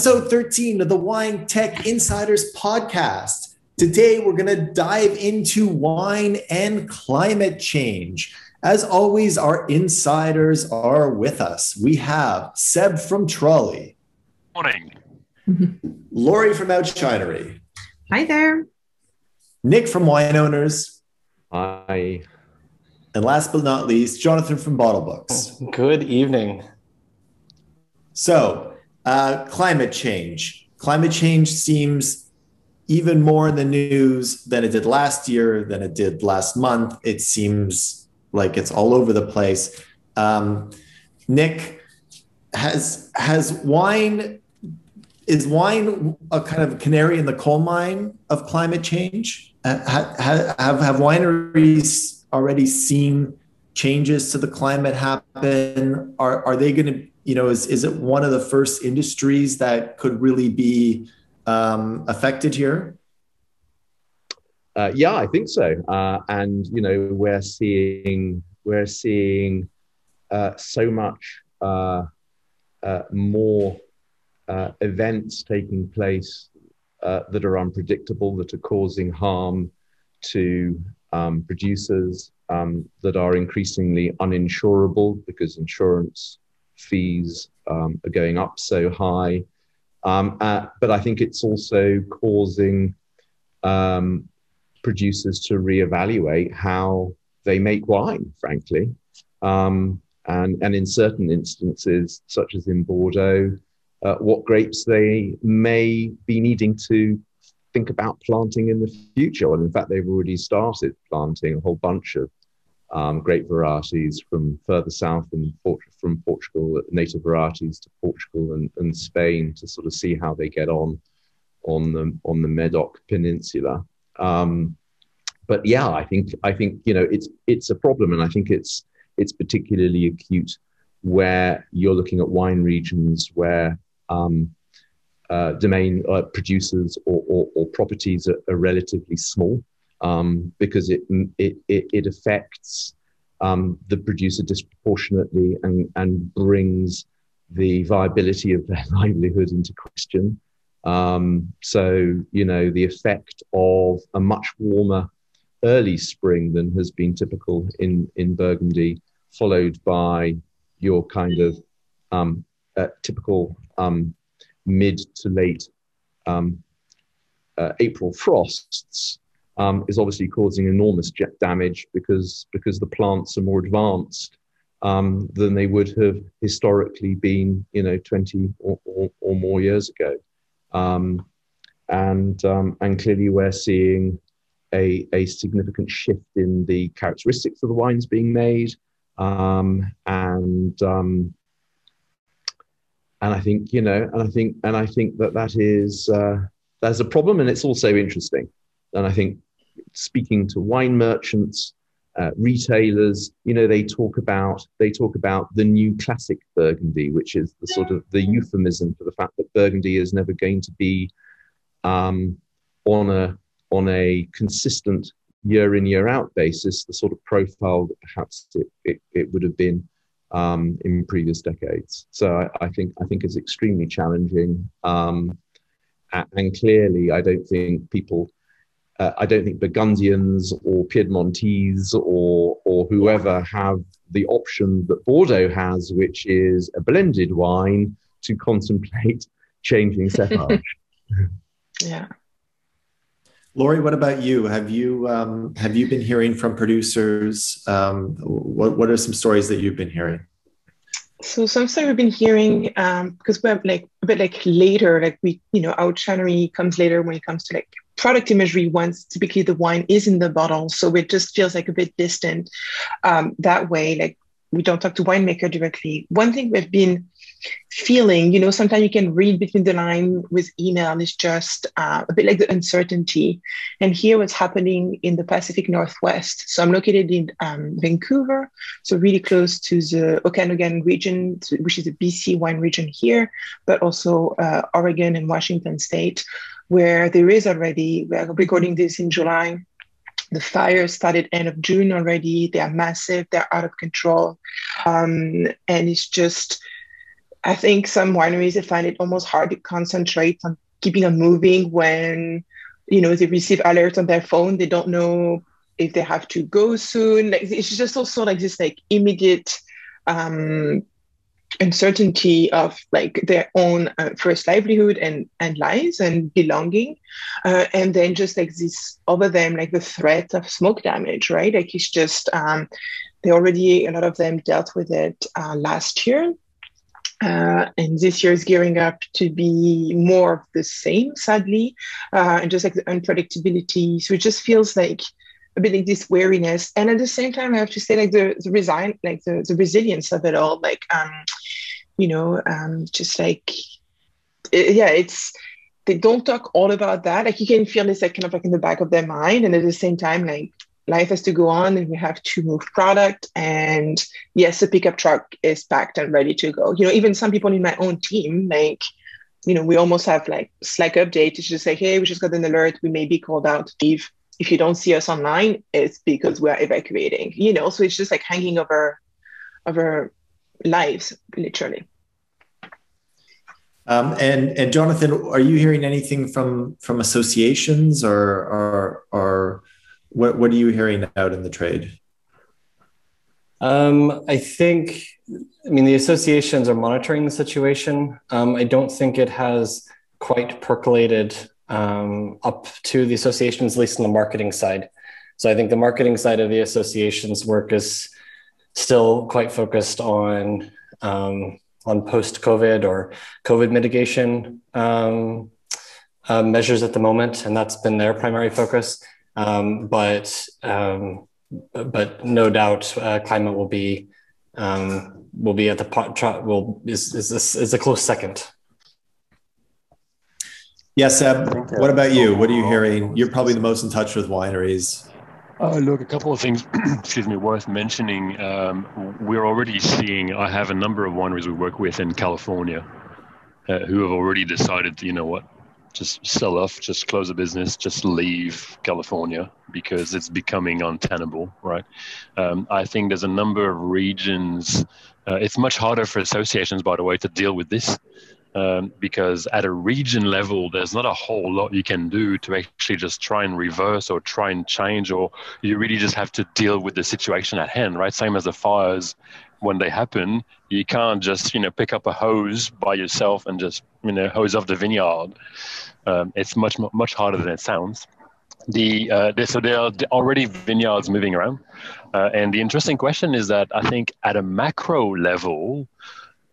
episode 13 of the Wine Tech Insiders podcast. Today, we're going to dive into wine and climate change. As always, our insiders are with us. We have Seb from Troly. Morning. Laurie from Oushinery. Hi there. Nick from Wine Owners. Hi. And last but not least, Jonathan from Bottlebooks. Good evening. So, uh, climate change. Climate change seems even more in the news than it did last year, than it did last month. It seems like it's all over the place. Um, Nick, has has wine is wine a kind of canary in the coal mine of climate change? Have, have, have wineries already seen changes to the climate happen? Are, are they going to, you know, is, is it one of the first industries that could really be um, affected here? Uh, yeah, I think so. Uh, and you know, we're seeing we're seeing uh, so much uh, uh, more uh, events taking place that are unpredictable, that are causing harm to um, producers, um, that are increasingly uninsurable because insurance fees um, are going up so high. Um, uh, but I think it's also causing um, producers to reevaluate how they make wine, frankly. Um, and, and in certain instances, such as in Bordeaux, uh, what grapes they may be needing to think about planting in the future. And in fact, they've already started planting a whole bunch of um, grape varieties from further south in from Portugal, native varieties to Portugal and, and Spain to sort of see how they get on on the on the Medoc Peninsula. Um, but yeah, I think I think you know it's it's a problem, and I think it's it's particularly acute where you're looking at wine regions where um, uh, domain uh, producers or, or, or properties are, are, relatively small um, because it, it, it, affects um, the producer disproportionately and, and brings the viability of their livelihood into question. Um, so, you know, the effect of a much warmer early spring than has been typical in, in Burgundy, followed by your kind of um, uh, typical um, mid to late um, uh, April frosts um, is obviously causing enormous jet damage because because the plants are more advanced um, than they would have historically been, you know, 20 or, or, or more years ago. Um, and um, and clearly we're seeing a, a significant shift in the characteristics of the wines being made. Um, and um, and I think you know, and I think and I think that that is uh, a problem, and it's also interesting. And I think speaking to wine merchants, uh, retailers, you know, they talk about they talk about the new classic Burgundy, which is the sort of the euphemism for the fact that Burgundy is never going to be um, on a on a consistent year in year out basis the sort of profile that perhaps it, it, it would have been um, in previous decades. So I, I, think I think it's extremely challenging, um, and clearly I don't think people uh, I don't think Burgundians or Piedmontese or or whoever have the option that Bordeaux has, which is a blended wine, to contemplate changing cepage. yeah. Laurie, what about you? Have you um, have you been hearing from producers? Um, what what are some stories that you've been hearing? So some stuff we've been hearing um, because we're like a bit like later, like we you know Oushinery comes later when it comes to like product imagery once typically the wine is in the bottle so it just feels like a bit distant um, that way like we don't talk to winemaker directly. One thing we've been feeling you know sometimes you can read between the line with email is just uh, a bit like the uncertainty and here what's happening in the pacific northwest so i'm located in um, vancouver so really close to the okanagan region which is a bc wine region here but also uh, oregon and washington state where there is already, we are recording this in July, the fires started end of June already. They are massive, they're out of control. Um, and it's just, I think some wineries they find it almost hard to concentrate on keeping them moving when you know they receive alerts on their phone. They don't know if they have to go soon. Like it's just also like this like immediate um, uncertainty of like their own uh, first livelihood and and lives and belonging uh, and then just like this over them like the threat of smoke damage right like it's just um, they already a lot of them dealt with it uh, last year uh, and this year is gearing up to be more of the same sadly. Uh, and just like the unpredictability. So it just feels like a bit like this weariness and at the same time i have to say like the, the resign like the, the resilience of it all. Like um you know um just like it, yeah it's they don't talk all about that. Like you can feel this like kind of like in the back of their mind. And at the same time like life has to go on and we have to move product. And yes the pickup truck is packed and ready to go. You know even some people in my own team like you know we almost have like slack update to just say hey we just got an alert. We may be called out to leave. If you don't see us online, it's because we're evacuating, you know, so it's just like hanging over over lives, literally. Um, and and Jonathan, are you hearing anything from from associations or or or what what are you hearing out in the trade? Um, I think, I mean, the associations are monitoring the situation. Um, I don't think it has quite percolated um, up to the associations, at least on the marketing side. So I think the marketing side of the association's work is still quite focused on um, on post COVID or COVID mitigation um, uh, measures at the moment, and that's been their primary focus. Um, but um, but no doubt, uh, climate will be um, will be at the pot. Will is is is a close second. Yes, Seb. What about you? What are you hearing? You're probably the most in touch with wineries. Uh, look, a couple of things, excuse me, worth mentioning. Um, we're already seeing, I have a number of wineries we work with in California uh, who have already decided, you know what, just sell off, just close the business, just leave California because it's becoming untenable, right? Um, I think there's a number of regions. Uh, it's much harder for associations, by the way, to deal with this um, because at a region level, there's not a whole lot you can do to actually just try and reverse or try and change, or you really just have to deal with the situation at hand, right? Same as the fires when they happen, you can't just you know pick up a hose by yourself and just you know hose off the vineyard. Um, it's much much harder than it sounds. The uh, so there are already vineyards moving around, uh, and the interesting question is that I think at a macro level,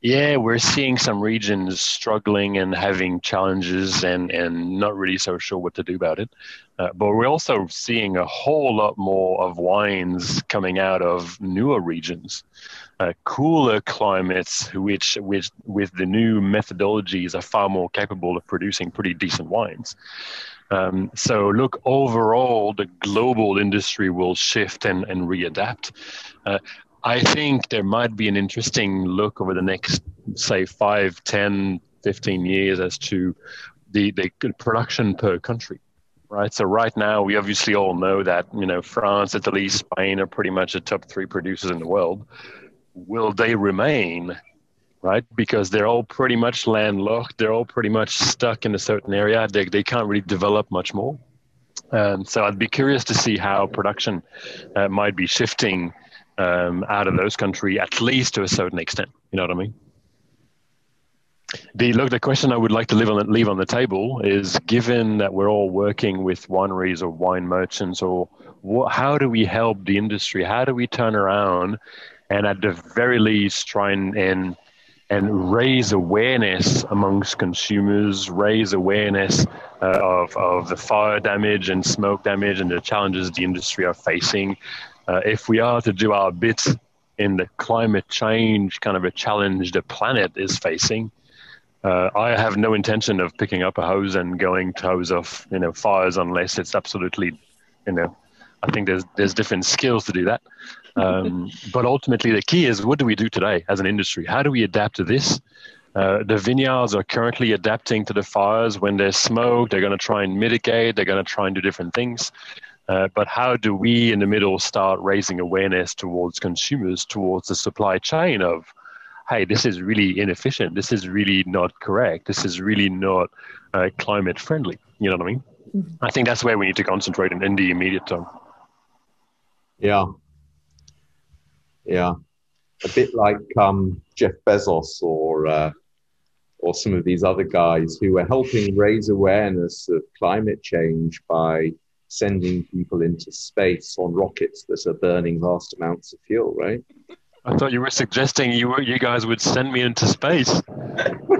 yeah, we're seeing some regions struggling and having challenges and, and not really so sure what to do about it. Uh, but we're also seeing a whole lot more of wines coming out of newer regions, uh, cooler climates, which, which with the new methodologies are far more capable of producing pretty decent wines. Um, so, look, overall, the global industry will shift and, and readapt. Uh, I think there might be an interesting look over the next, say, 5, 10, 15 years as to the, the production per country. Right. So right now, we obviously all know that you know France, Italy, Spain are pretty much the top three producers in the world. Will they remain? Right, because they're all pretty much landlocked. They're all pretty much stuck in a certain area. They, they can't really develop much more. Um, so I'd be curious to see how production uh, might be shifting um, out of those countries, at least to a certain extent. You know what I mean? The look, the question I would like to leave on leave on the table is: given that we're all working with wineries or wine merchants, or what, how do we help the industry? How do we turn around and, at the very least, try and, and and raise awareness amongst consumers, raise awareness uh, of, of the fire damage and smoke damage and the challenges the industry are facing, uh, if we are to do our bit in the climate change kind of a challenge the planet is facing, uh, I have no intention of picking up a hose and going to hose off, you know, fires unless it's absolutely, you know, I think there's there's different skills to do that. Um, but ultimately, the key is what do we do today as an industry? How do we adapt to this? Uh, the vineyards are currently adapting to the fires. When there's smoke, they're going to try and mitigate. They're going to try and do different things. Uh, but how do we in the middle start raising awareness towards consumers, towards the supply chain of hey, this is really inefficient. This is really not correct. This is really not uh, climate friendly. You know what I mean? Mm-hmm. I think that's where we need to concentrate in, in the immediate term. Yeah. Yeah. A bit like um, Jeff Bezos or uh, or some of these other guys who are helping raise awareness of climate change by sending people into space on rockets that are burning vast amounts of fuel, right? I thought you were suggesting you were, you guys would send me into space.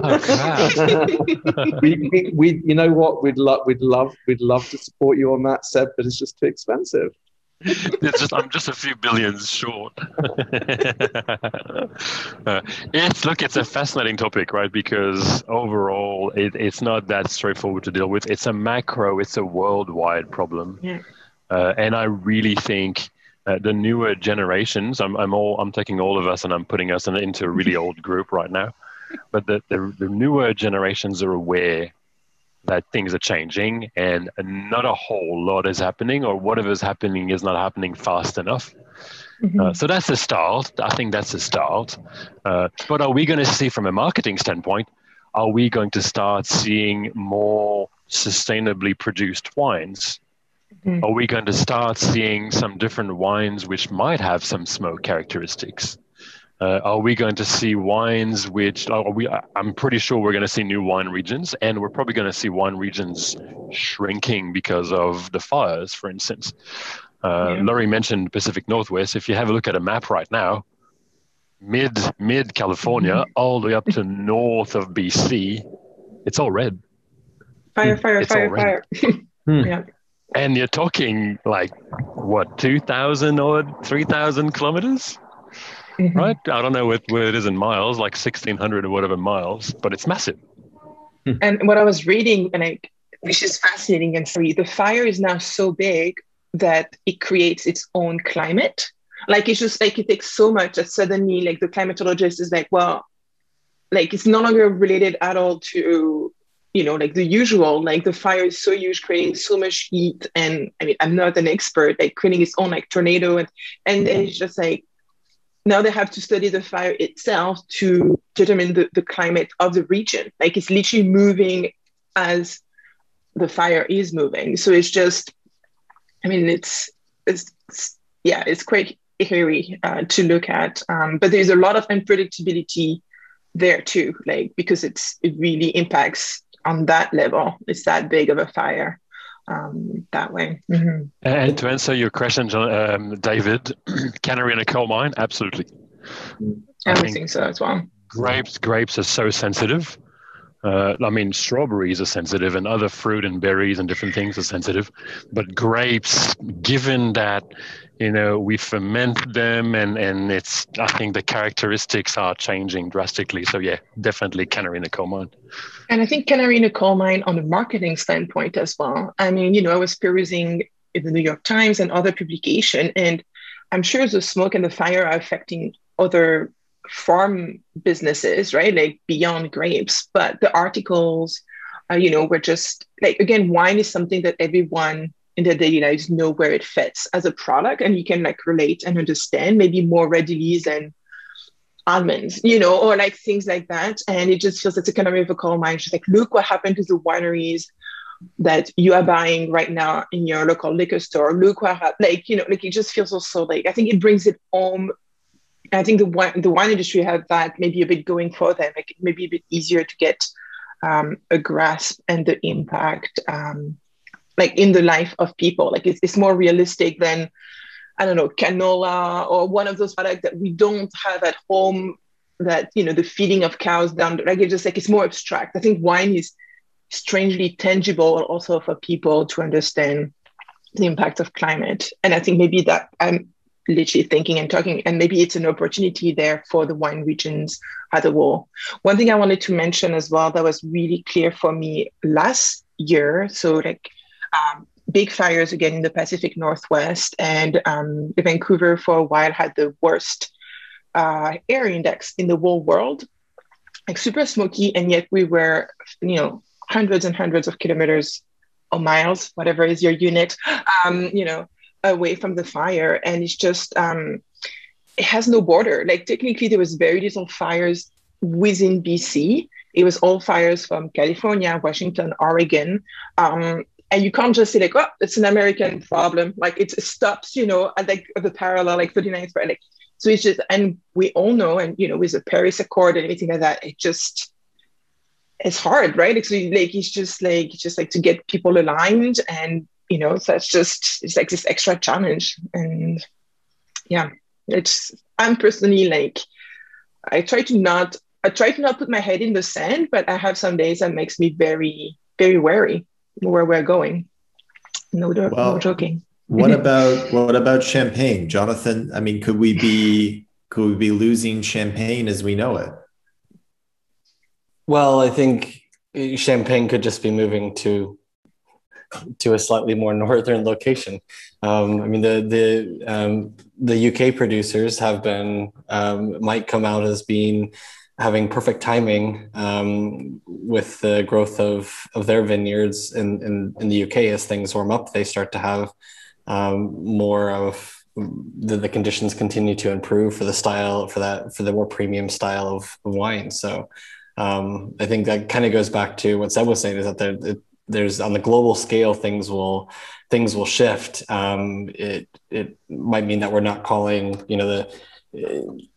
Oh, we, we, we, you know what? We'd love, we'd love, we'd love to support you on that, Seb, but it's just too expensive. it's just I'm just a few billions short. uh, it's look, it's a fascinating topic, right? Because overall, it, it's not that straightforward to deal with. It's a macro, it's a worldwide problem, yeah. uh, and I really think. Uh, the newer generations, I'm, I'm all, I'm taking all of us and I'm putting us in, into a really old group right now. But the, the, the newer generations are aware that things are changing and not a whole lot is happening, or whatever is happening is not happening fast enough. Mm-hmm. Uh, so that's a start. I think that's a start. Uh, but are we going to see, from a marketing standpoint, are we going to start seeing more sustainably produced wines? Mm-hmm. Are we going to start seeing some different wines which might have some smoke characteristics? Uh, are we going to see wines which are we? I'm pretty sure we're going to see new wine regions, and we're probably going to see wine regions shrinking because of the fires, for instance. Uh, yeah. Laurie mentioned Pacific Northwest. If you have a look at a map right now, mid mid California, mm-hmm. all the way up to north of BC, it's all red. Fire, fire, it's fire, fire. hmm. Yeah. And you're talking like what, two thousand or three thousand kilometers? Mm-hmm. right? I don't know what, what it is in miles, like 1600 or whatever miles, but it's massive. Hmm. And what I was reading, and I, which is fascinating and free, the fire is now so big that it creates its own climate. Like it's just like it takes so much that suddenly, like the climatologist is like, well, like it's no longer related at all to you know like the usual like the fire is so huge creating so much heat and i mean i'm not an expert like creating its own like tornado and and it's just like now they have to study the fire itself to determine the, the climate of the region. Like it's literally moving as the fire is moving. So it's just, I mean, it's, it's, it's yeah, it's quite hairy uh, to look at. Um, but there's a lot of unpredictability there too, like because it's it really impacts on that level. It's that big of a fire um, that way. Mm-hmm. And to answer your question, um, David, cannery in a coal mine, absolutely. I, I think, think so as well. Grapes, grapes are so sensitive. Uh, I mean, strawberries are sensitive, and other fruit and berries and different things are sensitive. But grapes, given that you know we ferment them, and and it's, I think the characteristics are changing drastically. So yeah, definitely cannery in a coal mine. And I think cannery in a coal mine on a marketing standpoint as well. I mean, you know, I was perusing the New York Times and other publication, and I'm sure the smoke and the fire are affecting other farm businesses, right? Like beyond grapes. But the articles, uh, you know, were just like, again, wine is something that everyone in their daily lives know where it fits as a product and you can like relate and understand maybe more readily than almonds, you know, or like things like that. And it just feels it's a kind of a coal mine. She's like, look what happened to the wineries that you are buying right now in your local liquor store. Look what happened. Like, you know, like it just feels also like I think it brings it home I think the wine the wine industry had that maybe a bit going for them, like maybe a bit easier to get um, a grasp and the impact, um, like in the life of people. Like it's, it's more realistic than I don't know canola or one of those products that we don't have at home. That you know the feeding of cows down. Like it's just like it's more abstract. I think wine is strangely tangible also for people to understand the impact of climate. And I think maybe that I'm literally thinking and talking, and maybe it's an opportunity there for the wine regions as a whole. One thing I wanted to mention as well that was really clear for me last year. So like um, big fires again in the Pacific Northwest, and um, Vancouver for a while had the worst uh, air index in the whole world, like super smoky, and yet we were, you know, hundreds and hundreds of kilometers or miles, whatever is your unit, um, you know, away from the fire and it's just um it has no border. Like technically, there was very little fires within BC. It was all fires from California, Washington, Oregon. Um, and you can't just say like, oh, it's an American problem. Like it stops, you know, at like the parallel, like 39th, right? Like, so it's just, and we all know, and you know, with the Paris Accord and everything like that, it just, it's hard, right? Like, so like it's just like, it's just like to get people aligned, and you know, so it's just, it's like this extra challenge, and yeah, it's. I'm personally like, I try to not, I try to not put my head in the sand, but I have some days that makes me very, very wary where we're going. No, well, no joking. what about what about champagne, Jonathan? I mean, could we be could we be losing champagne as we know it? Well, I think champagne could just be moving to to a slightly more northern location. Um, I mean, the the um, the UK producers have been um, might come out as being having perfect timing um, with the growth of, of their vineyards in, in, in, the UK as things warm up, they start to have um, more of the, the conditions continue to improve for the style for that for the more premium style of, wine. So um, I think that kind of goes back to what Seb was saying is that there, it, there's on the global scale things will things will shift. Um, it it might mean that we're not calling you know the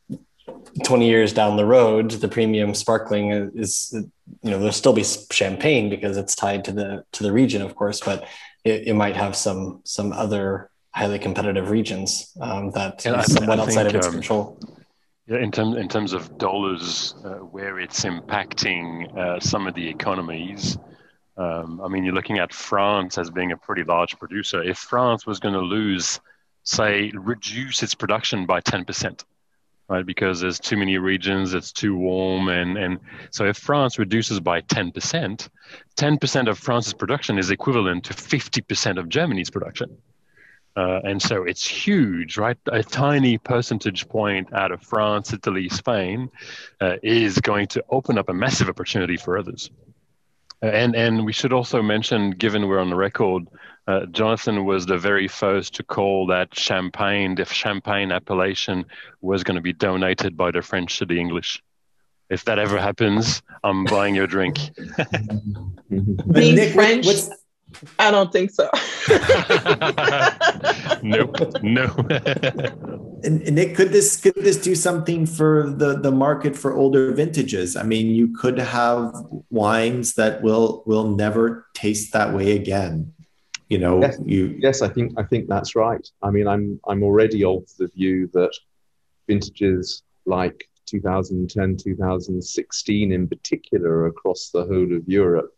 20 years down the road, the premium sparkling is, you know, there'll still be champagne because it's tied to the to the region, of course, but it, it might have some some other highly competitive regions um, that yeah, is somewhat outside think, of its um, control. Yeah, in terms in terms of dollars, uh, where it's impacting uh, some of the economies. Um, I mean, you're looking at France as being a pretty large producer. If France was going to lose, say, reduce its production by ten percent, right? Because there's too many regions, it's too warm. And, and so if France reduces by 10%, 10% of France's production is equivalent to 50% of Germany's production. Uh, and so it's huge, right? A tiny percentage point out of France, Italy, Spain uh, is going to open up a massive opportunity for others. Uh, and and we should also mention, given we're on the record, uh, Jonathan was the very first to call that champagne, the champagne appellation, was going to be donated by the French to the English. If that ever happens, I'm buying your drink. Being Nick, French, what's... I don't think so. nope, no. and, and Nick, could this could this do something for the the market for older vintages? I mean, you could have wines that will will never taste that way again you know yes, you yes i think i think that's right. I mean i'm i'm already of the view that vintages like 2010 2016 in particular across the whole of europe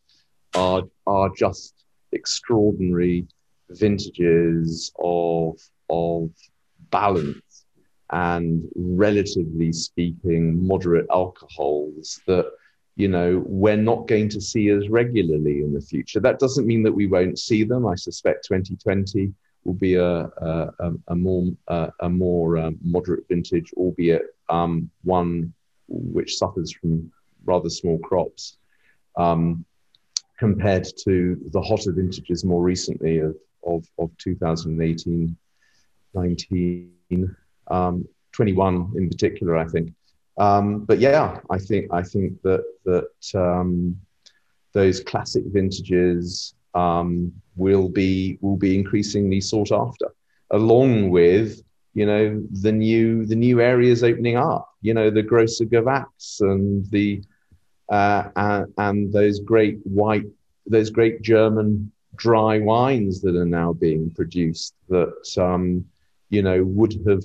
are are just extraordinary vintages of of balance and relatively speaking moderate alcohols that you know, we're not going to see as regularly in the future. That doesn't mean that we won't see them. I suspect 2020 will be a, a, a more, a, a more um, moderate vintage, albeit um, one which suffers from rather small crops um, compared to the hotter vintages more recently of, of, of 2018, 19, um, 21 in particular, I think. Um, but yeah, I think I think that that um, those classic vintages um, will be will be increasingly sought after, along with you know the new the new areas opening up. You know the Grosses Gewachs and the uh, and, and those great white those great German dry wines that are now being produced that um, you know would have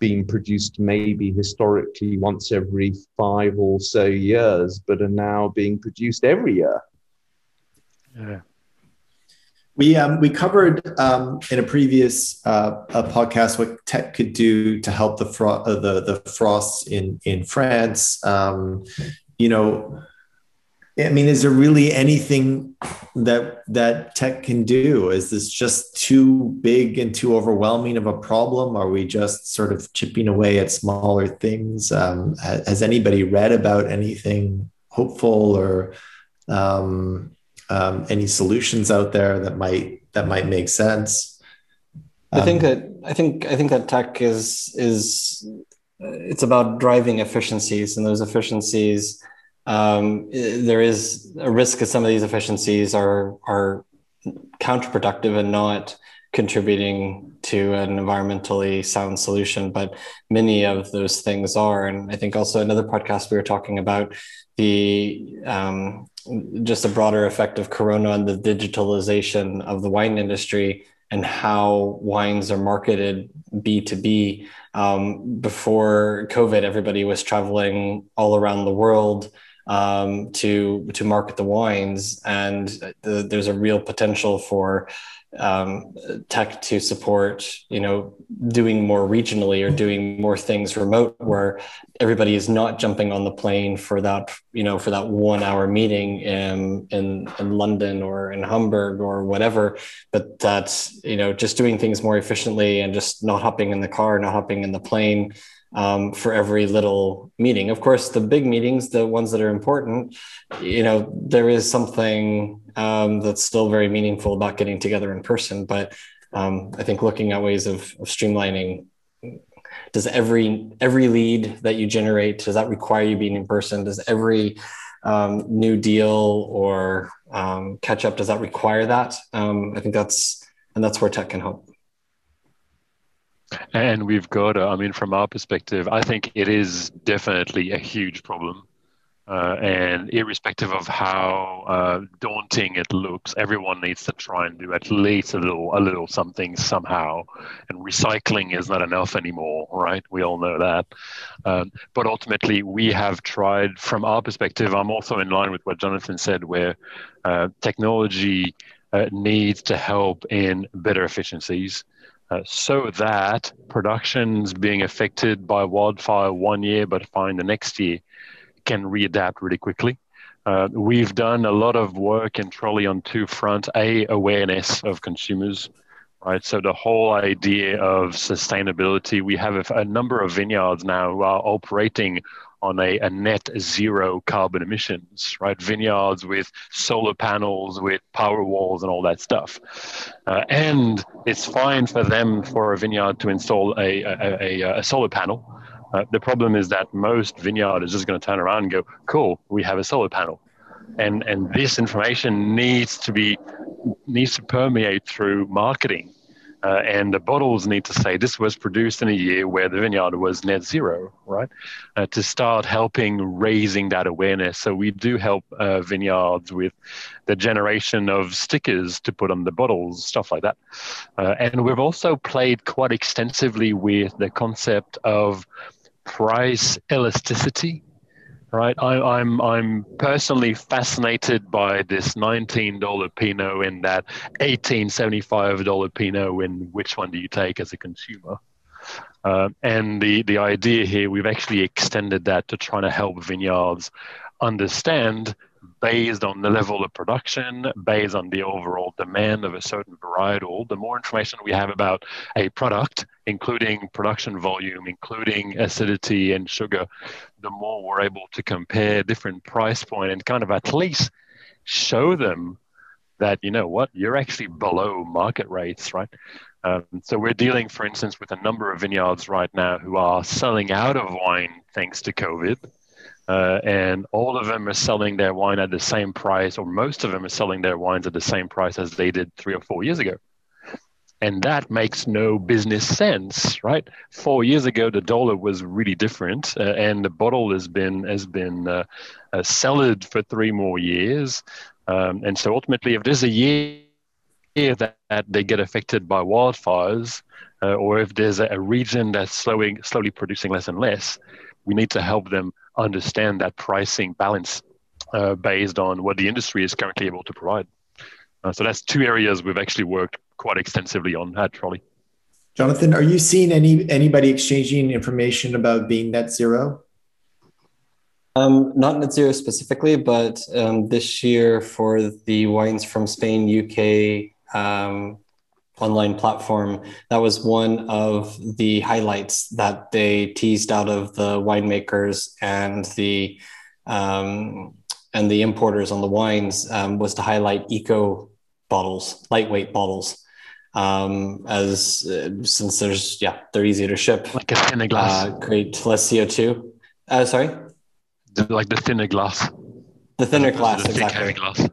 been produced maybe historically once every five or so years, but are now being produced every year. Yeah. We, um, we covered um, in a previous uh, a podcast what tech could do to help the fro- uh, the the frosts in in France. Um, you know, I mean, is there really anything that that tech can do? Is this just too big and too overwhelming of a problem? Are we just sort of chipping away at smaller things? Um, has anybody read about anything hopeful or um, um, any solutions out there that might that might make sense? Um, I think that I think I think that tech is is it's about driving efficiencies, and those efficiencies um, there is a risk that some of these efficiencies are are counterproductive and not contributing to an environmentally sound solution but many of those things are. And i think also another podcast we were talking about the um, just a broader effect of corona on the digitalization of the wine industry and how wines are marketed b2b um, before covid everybody was traveling all around the world um, to to market the wines, and the, there's a real potential for um, tech to support, you know, doing more regionally or doing more things remote, where everybody is not jumping on the plane for that, you know, for that one hour meeting in in, in London or in Hamburg or whatever, but that's you know just doing things more efficiently and just not hopping in the car, not hopping in the plane um, for every little meeting. Of course, the big meetings, the ones that are important, you know, there is something um, that's still very meaningful about getting together in person. But um, I think looking at ways of, of streamlining does every every lead that you generate does that require you being in person does every um, new deal or um, catch up does that require that um, i think that's and that's where tech can help and we've got, I mean, from our perspective, I think it is definitely a huge problem. Uh, and irrespective of how uh, daunting it looks, everyone needs to try and do at least a little, a little something somehow. And recycling is not enough anymore, right? We all know that. Um, but ultimately, we have tried, from our perspective, I'm also in line with what Jonathan said, where uh, technology uh, needs to help in better efficiencies. Uh, so that productions being affected by wildfire one year but fine the next year can readapt really quickly. Uh, we've done a lot of work in Troly on two fronts. A, awareness of consumers, right? So the whole idea of sustainability, we have a, a number of vineyards now who are operating on a, a, net zero carbon emissions, right? Vineyards with solar panels, with power walls, and all that stuff. Uh, and it's fine for them for a vineyard to install a, a, a solar panel. Uh, the problem is that most vineyard is just going to turn around and go, "Cool, we have a solar panel," and and this information needs to be needs to permeate through marketing uh, and the bottles need to say this was produced in a year where the vineyard was net zero, right? Uh, to start helping raising that awareness. So we do help uh, vineyards with the generation of stickers to put on the bottles, stuff like that. Uh, and we've also played quite extensively with the concept of price elasticity right? I, am I'm, I'm personally fascinated by this $19 Pinot and that $18.75 Pinot. And which one do you take as a consumer? Uh, and the the idea here, we've actually extended that to trying to help vineyards understand based on the level of production, based on the overall demand of a certain varietal, the more information we have about a product, including production volume, including acidity and sugar, the more we're able to compare different price point and kind of at least show them that you know what you're actually below market rates, right? Um, so we're dealing, for instance, with a number of vineyards right now who are selling out of wine thanks to COVID uh, and all of them are selling their wine at the same price, or most of them are selling their wines at the same price as they did three or four years ago. And that makes no business sense, right? Four years ago, the dollar was really different, uh, and the bottle has been has been uh, uh, for three more years. Um, and so ultimately, if there's a year that, that they get affected by wildfires, uh, or if there's a, a region that's slowing, slowly producing less and less, we need to help them understand that pricing balance uh, based on what the industry is currently able to provide. Uh, so that's two areas we've actually worked quite extensively on at Troly. Jonathan, are you seeing any anybody exchanging information about being net zero? Um, not net zero specifically, but um, this year for the wines from Spain, UK, um, online platform. That was one of the highlights that they teased out of the winemakers and the um, and the importers on the wines um, was to highlight eco bottles, lightweight bottles. um, as uh, since there's yeah they're easy to ship like a thinner glass uh, create less co2 uh, sorry like the thinner glass the thinner glass the exactly glass.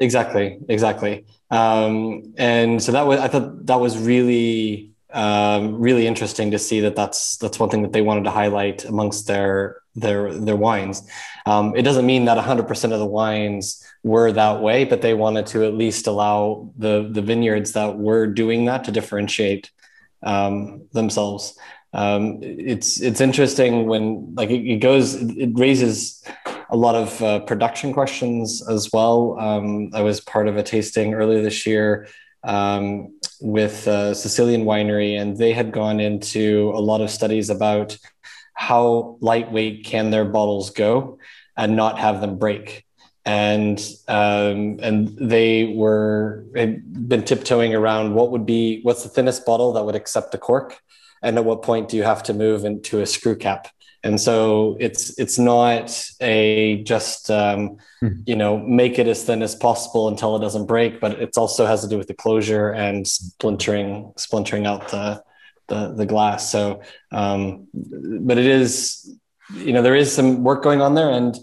Exactly exactly um, and so that was i thought that was really um, really interesting to see that that's that's one thing that they wanted to highlight amongst their their their wines. Um, it doesn't mean that 100% of the wines were that way, but they wanted to at least allow the the vineyards that were doing that to differentiate um, themselves. Um, it's it's interesting when like it, it, goes it raises a lot of uh, production questions as well. Um, I was part of a tasting earlier this year um, with a Sicilian winery, and they had gone into a lot of studies about how lightweight can their bottles go and not have them break. And um, and they were been tiptoeing around what would be what's the thinnest bottle that would accept a cork, and at what point do you have to move into a screw cap? And so it's it's not a just um, hmm. you know make it as thin as possible until it doesn't break but it also has to do with the closure and splintering splintering out the the, the glass so um, but it is you know there is some work going on there and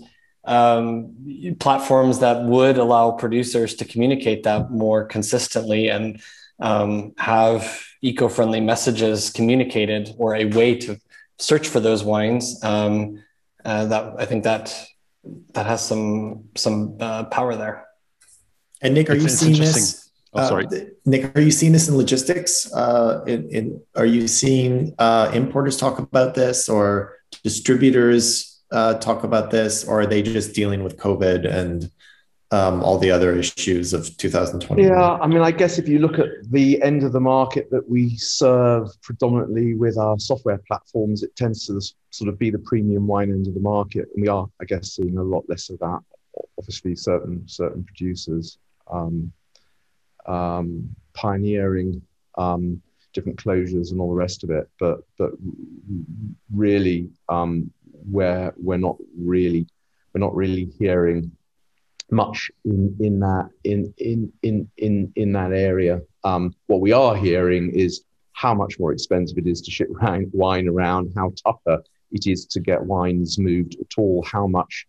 um, platforms that would allow producers to communicate that more consistently and um, have eco-friendly messages communicated or a way to search for those wines. Um, uh, that I think that that has some some uh, power there. And Nick, are it's, you seeing this? Oh, sorry, uh, Nick. Are you seeing this in logistics? Uh, in, in, are you seeing uh, importers talk about this, or distributors uh, talk about this, or are they just dealing with COVID and um, all the other issues of 2020. Yeah, I mean, I guess if you look at the end of the market that we serve predominantly with our software platforms, it tends to sort of be the premium wine end of the market, and we are, I guess, seeing a lot less of that. Obviously, certain certain producers um, um, pioneering um, different closures and all the rest of it, but but really, um, where we're not really we're not really hearing much in, in that in in in in in that area. Um, what we are hearing is how much more expensive it is to ship wine around, how tougher it is to get wines moved at all, how much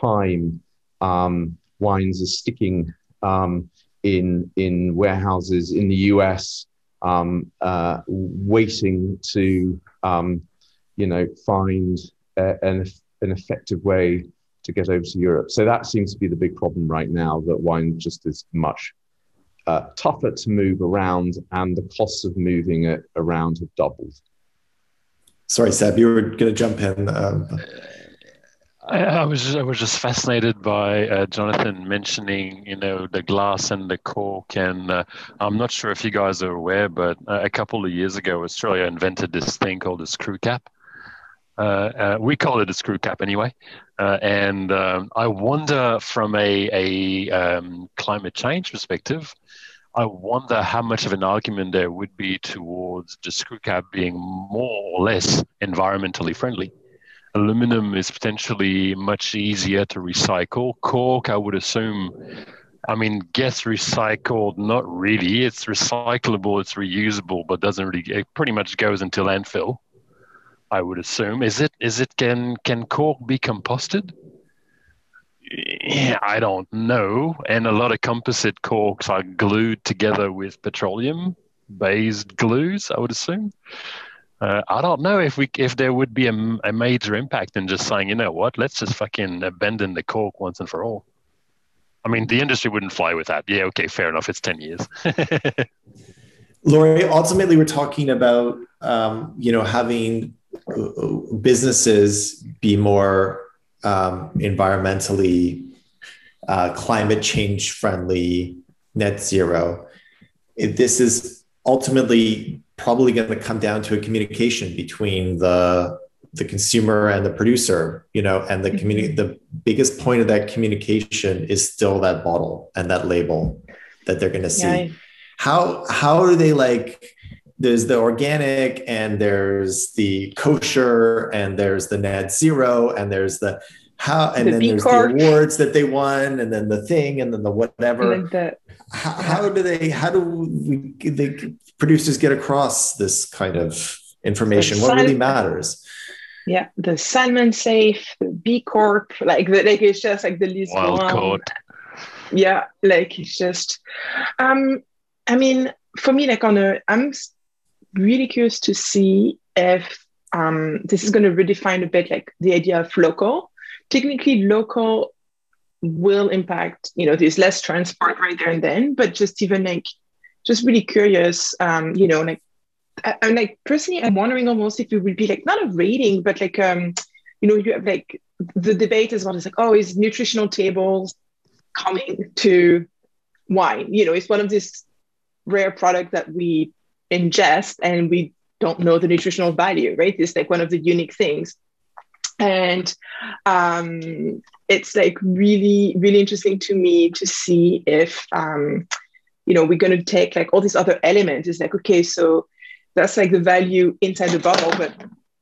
time um, wines are sticking um, in in warehouses in the US, um, uh, waiting to um, you know find a, an an effective way to get over to Europe. So that seems to be the big problem right now that wine just is much uh, tougher to move around and the costs of moving it around have doubled. Sorry, Seb, you were going to jump in. Um, I, I, was just, I was just fascinated by uh, Jonathan mentioning you know the glass and the cork and uh, I'm not sure if you guys are aware but uh, a couple of years ago Australia invented this thing called a screw cap uh, uh, we call it a screw cap anyway. Uh, and um, I wonder from a, a um, climate change perspective, I wonder how much of an argument there would be towards the screw cap being more or less environmentally friendly. Aluminum is potentially much easier to recycle. Cork, I would assume, I mean, gets recycled. Not really. It's recyclable. It's reusable, but doesn't really. It pretty much goes into landfill. I would assume. Is it is it can can cork be composted? Yeah, I don't know. And a lot of composite corks are glued together with petroleum based glues, I would assume. Uh, I don't know if we if there would be a, a, major impact in just saying, you know what, let's just fucking abandon the cork once and for all. I mean, the industry wouldn't fly with that. Yeah, okay, fair enough. It's ten years. Laurie, ultimately, we're talking about um, you know having businesses be more um, environmentally uh, climate change friendly, net zero. this is ultimately probably going to come down to a communication between the the consumer and the producer you know and the community the biggest point of that communication is still that bottle and that label that they're going to see yeah. how how do they like there's the organic and there's the kosher and there's the net zero and there's the how and the then B there's Corp. the awards that they won and then the thing and then the whatever. the, how, how do they? How do we, the producers get across this kind of information? What really matters? Yeah, the salmon safe, the B Corp, like the, like it's just like the least Wild card. Yeah, like it's just. Um, I mean, for me, like on a, I'm really curious to see if um, this is going to redefine a bit like the idea of local. Technically, local will impact, you know, there's less transport right there and then, but just even like, just really curious, um, you know, like, I, am like personally, I'm wondering almost if it would be like not a rating, but like, um, you know, you have like the debate as well is like, oh, is nutritional tables coming to wine? You know, it's one of these rare products that we ingest and we don't know the nutritional value, right? It's like one of the unique things. And um, it's like really, really interesting to me to see if, um, you know, we're going to take like all these other elements. It's like, okay, so that's like the value inside the bottle, but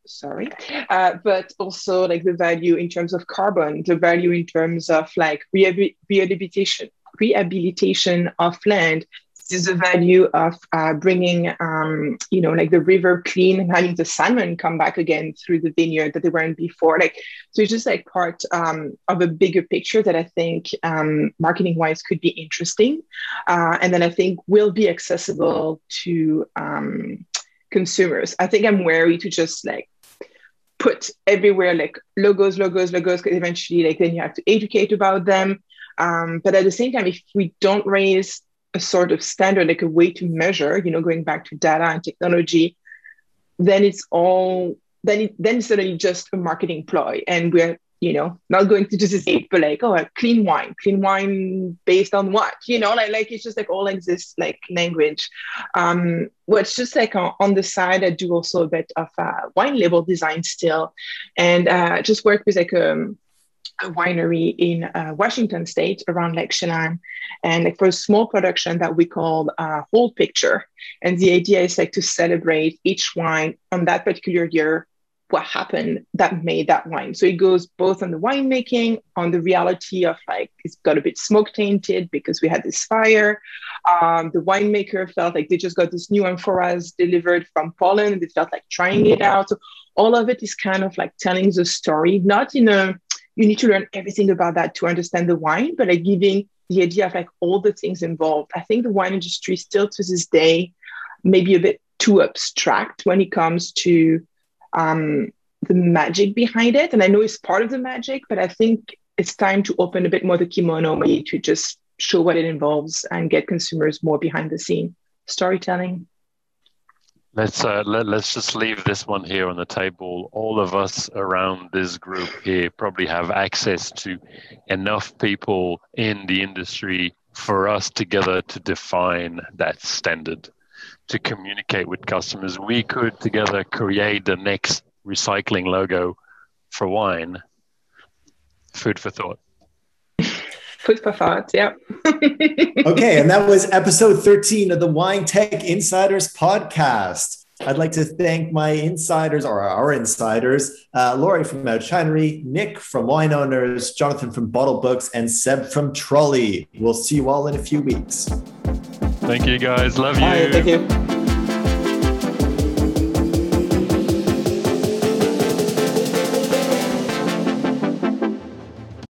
sorry, uh, but also like the value in terms of carbon, the value in terms of like rehabilitation, rehabilitation of land, is the value of uh, bringing, um, you know, like the river clean and having the salmon come back again through the vineyard that they weren't before. Like, so it's just like part um, of a bigger picture that I think um, marketing wise could be interesting. Uh, and then I think will be accessible to um, consumers. I think I'm wary to just like put everywhere like logos, logos, logos, because eventually like then you have to educate about them. Um, but at the same time, if we don't raise a sort of standard, like a way to measure, you know, going back to data and technology, then it's all then it then it's suddenly just a marketing ploy. And we're, you know, not going to just say, but like, oh, clean wine, clean wine based on what? You know, like like it's just like all like this like language. Um, it's just like on, on the side, I do also a bit of uh, wine label design still, and uh, just work with like um a winery in uh, Washington State around Lake Chelan, and like for a small production that we call uh, Whole Picture. And the idea is like to celebrate each wine on that particular year, what happened that made that wine. So it goes both on the winemaking, on the reality of like it's got a bit smoke tainted because we had this fire. Um, the winemaker felt like they just got this new amphoras delivered from Poland. They felt like trying it out. So all of it is kind of like telling the story, not in a you need to learn everything about that to understand the wine, but like giving the idea of like all the things involved. I think the wine industry still to this day maybe a bit too abstract when it comes to um, the magic behind it. And I know it's part of the magic, but I think it's time to open a bit more the kimono maybe to just show what it involves and get consumers more behind the scene. Storytelling. Let's uh, let, let's just leave this one here on the table. All of us around this group here probably have access to enough people in the industry for us together to define that standard, to communicate with customers. We could together create the next recycling logo for wine. Food for thought. Food for thought, yeah. okay, and that was episode 13 of the Wine Tech Insiders podcast. I'd like to thank my insiders or our insiders, uh, Laurie from Oushinery, Nick from Wine Owners, Jonathan from Bottlebooks, and Seb from Troly. We'll see you all in a few weeks. Thank you, guys. Love you. Bye, thank you.